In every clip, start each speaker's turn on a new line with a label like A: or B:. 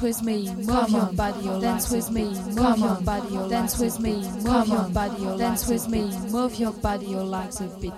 A: with me, move your body, dance with me, move your body, dance with me, move your body, dance with me, move your body, your legs a bit.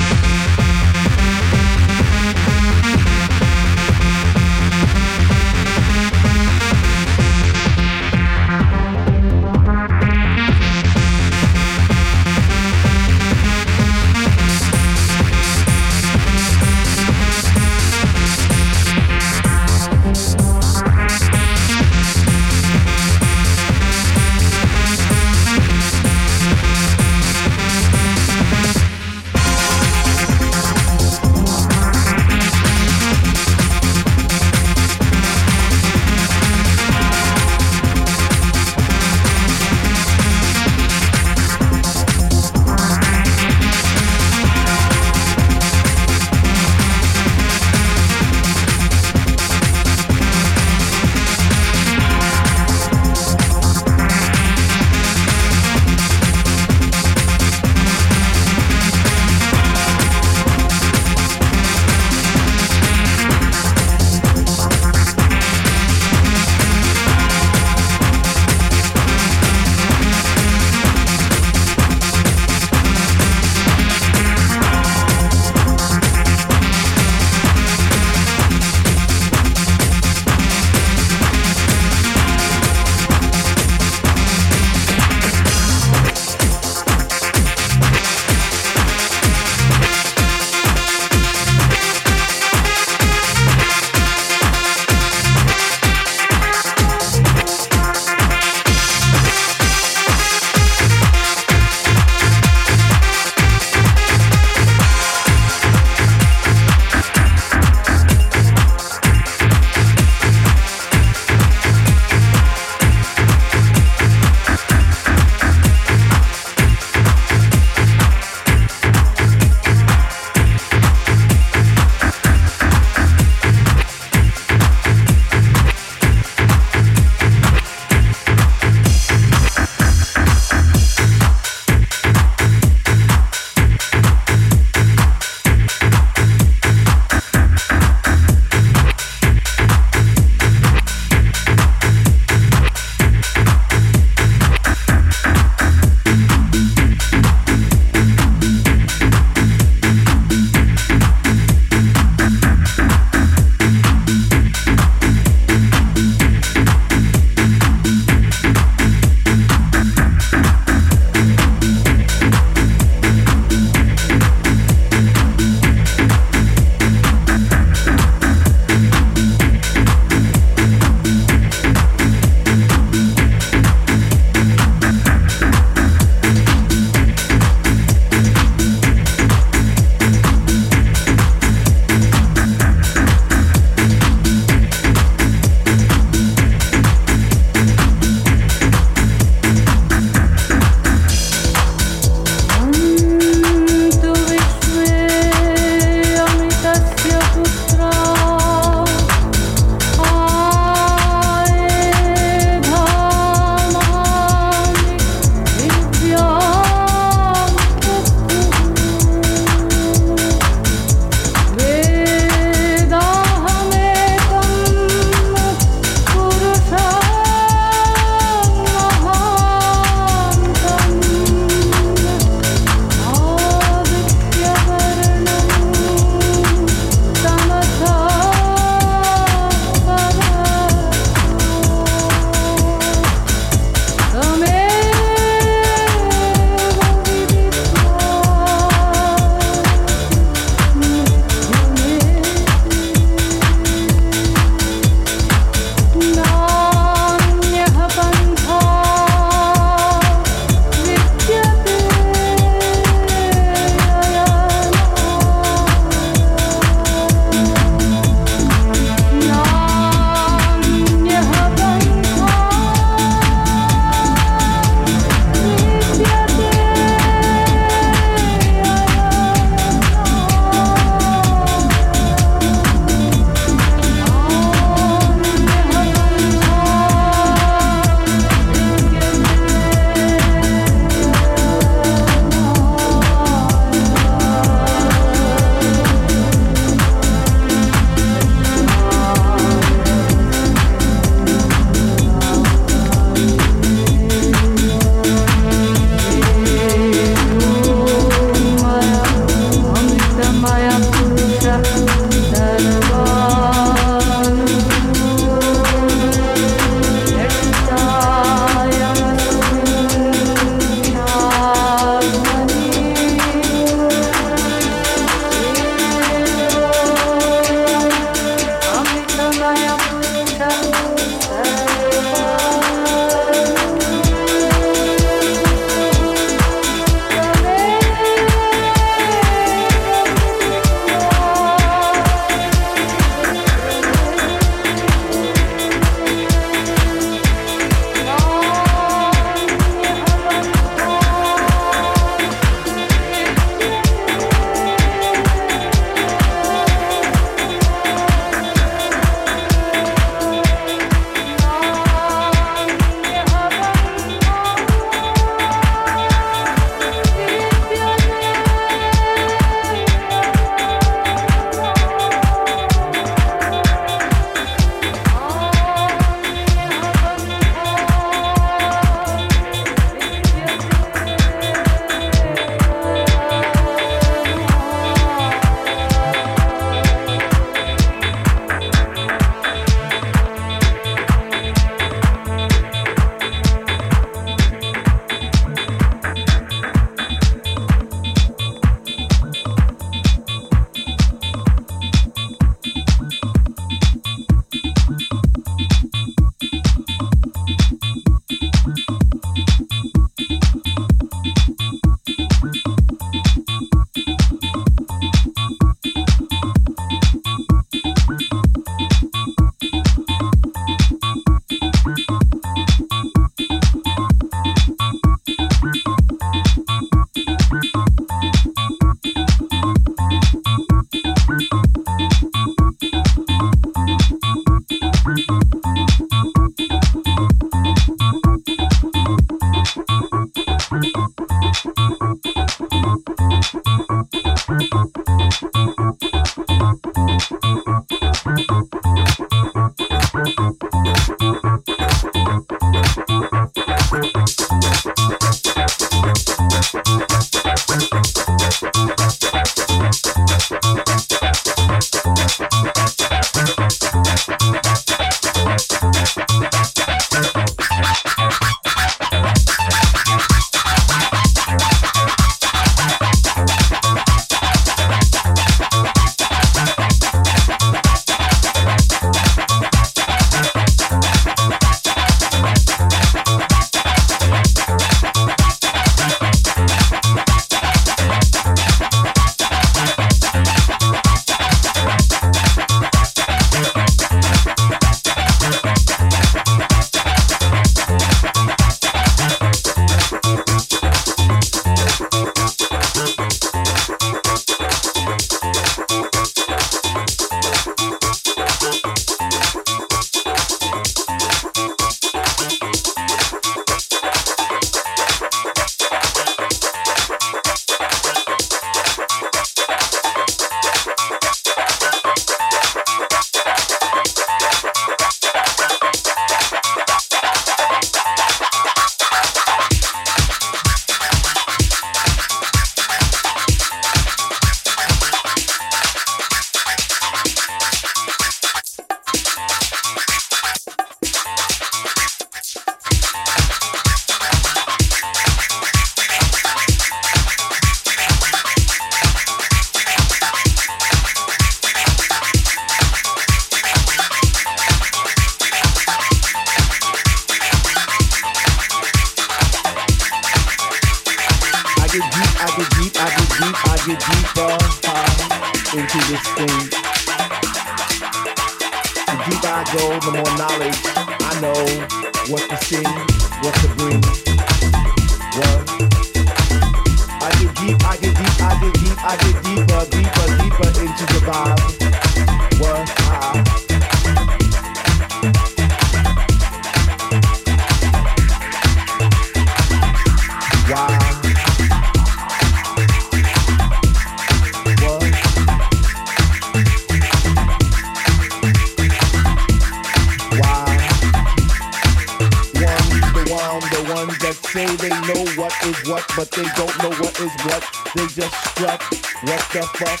B: Say they know what is what, but they don't know what is what. They just strut. What the fuck?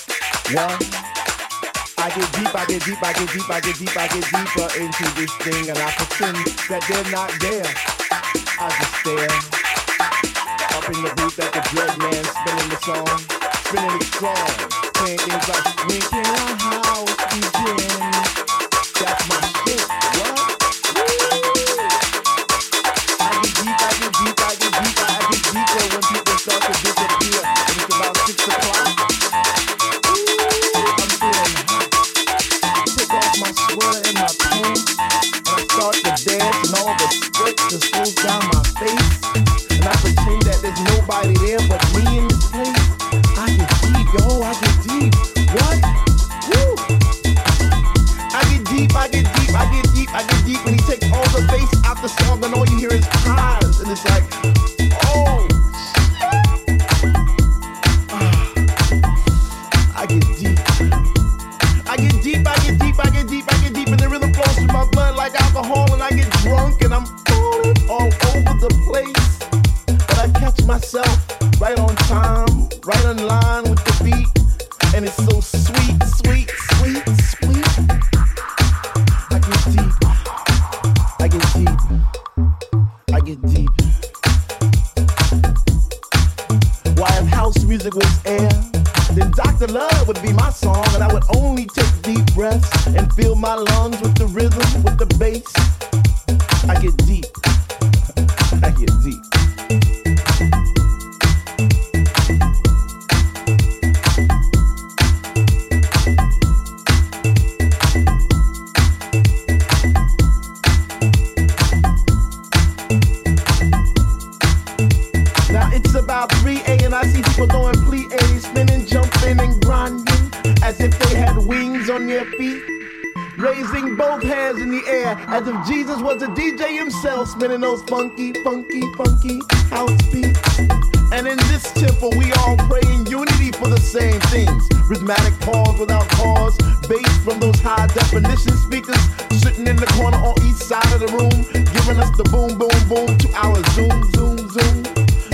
B: What? I get deep, I get deep, I get deep, I get deep, I get deeper into this thing, and I pretend that they're not there. I just stare up in the booth at the dread man spinning the song, spinning it strong, saying things like, "When can house begin?" That's my spinning jumping and grinding as if they had wings on their feet. Raising both hands in the air, as if Jesus was a DJ himself, spinning those funky, funky, funky house beats. And in this temple, we all pray in unity for the same things. Rhythmic pause without cause, bass from those high definition speakers sitting in the corner on each side of the room, giving us the boom, boom, boom to our zoom, zoom, zoom.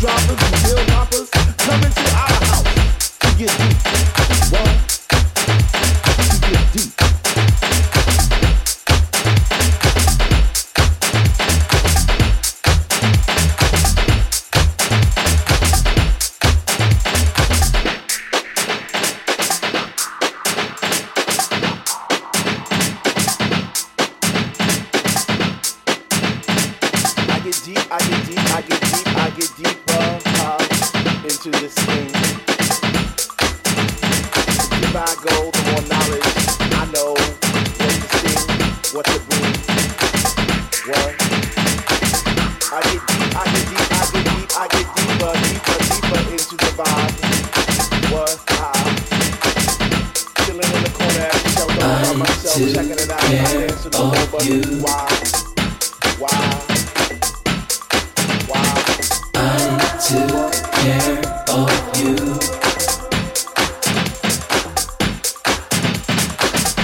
B: droppers, and hill hoppers, come into our house to get deep.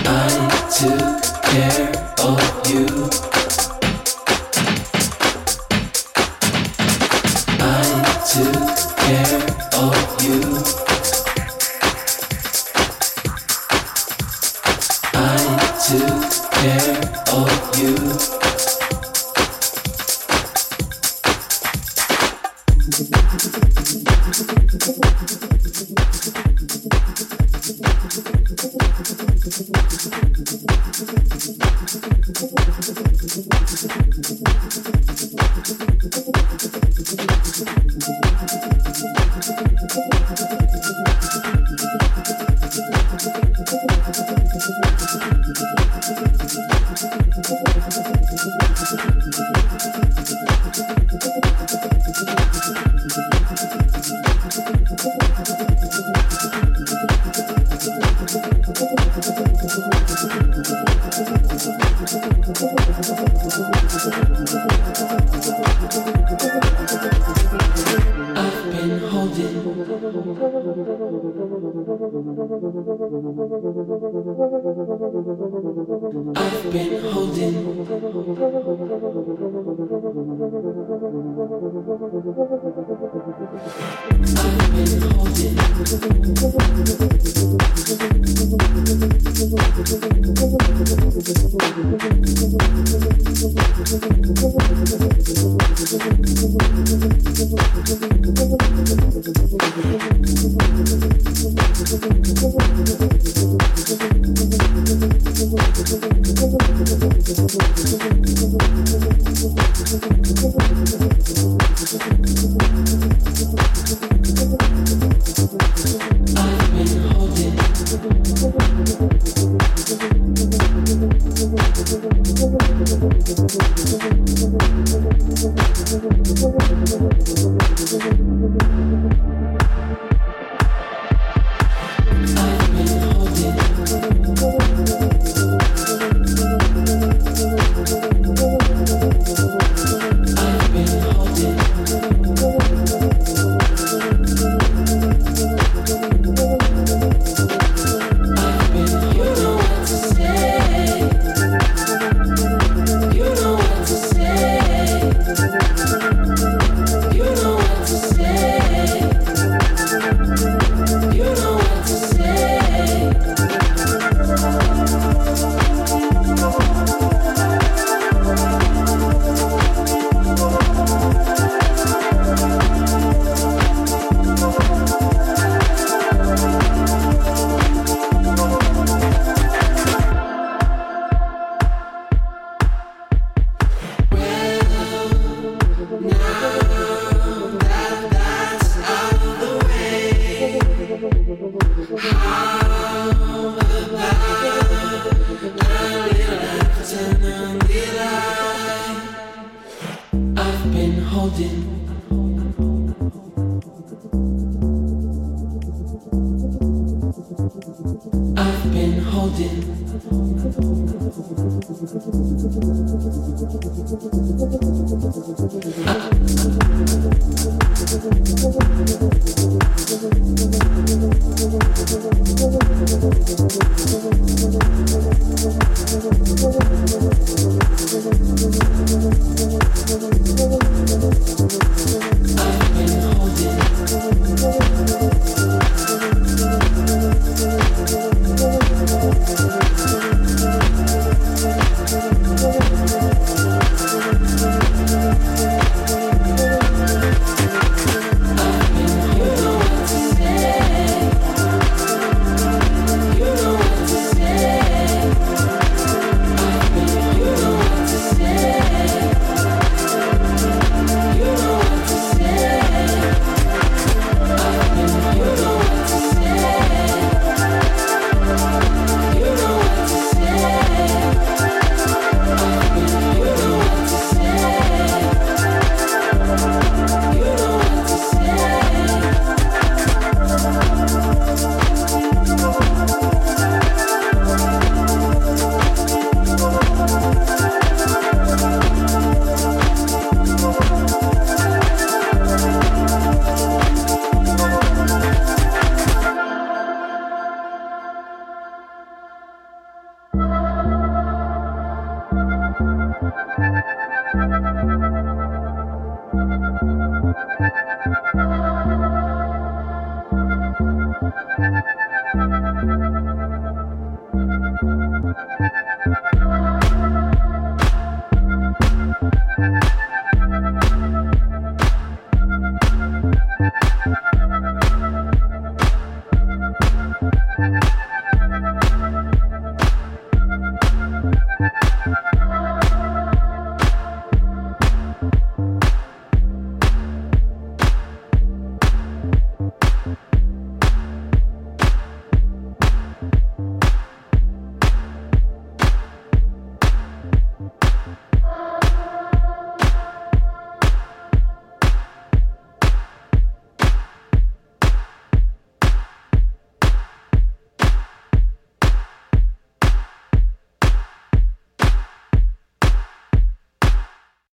B: I
C: to care.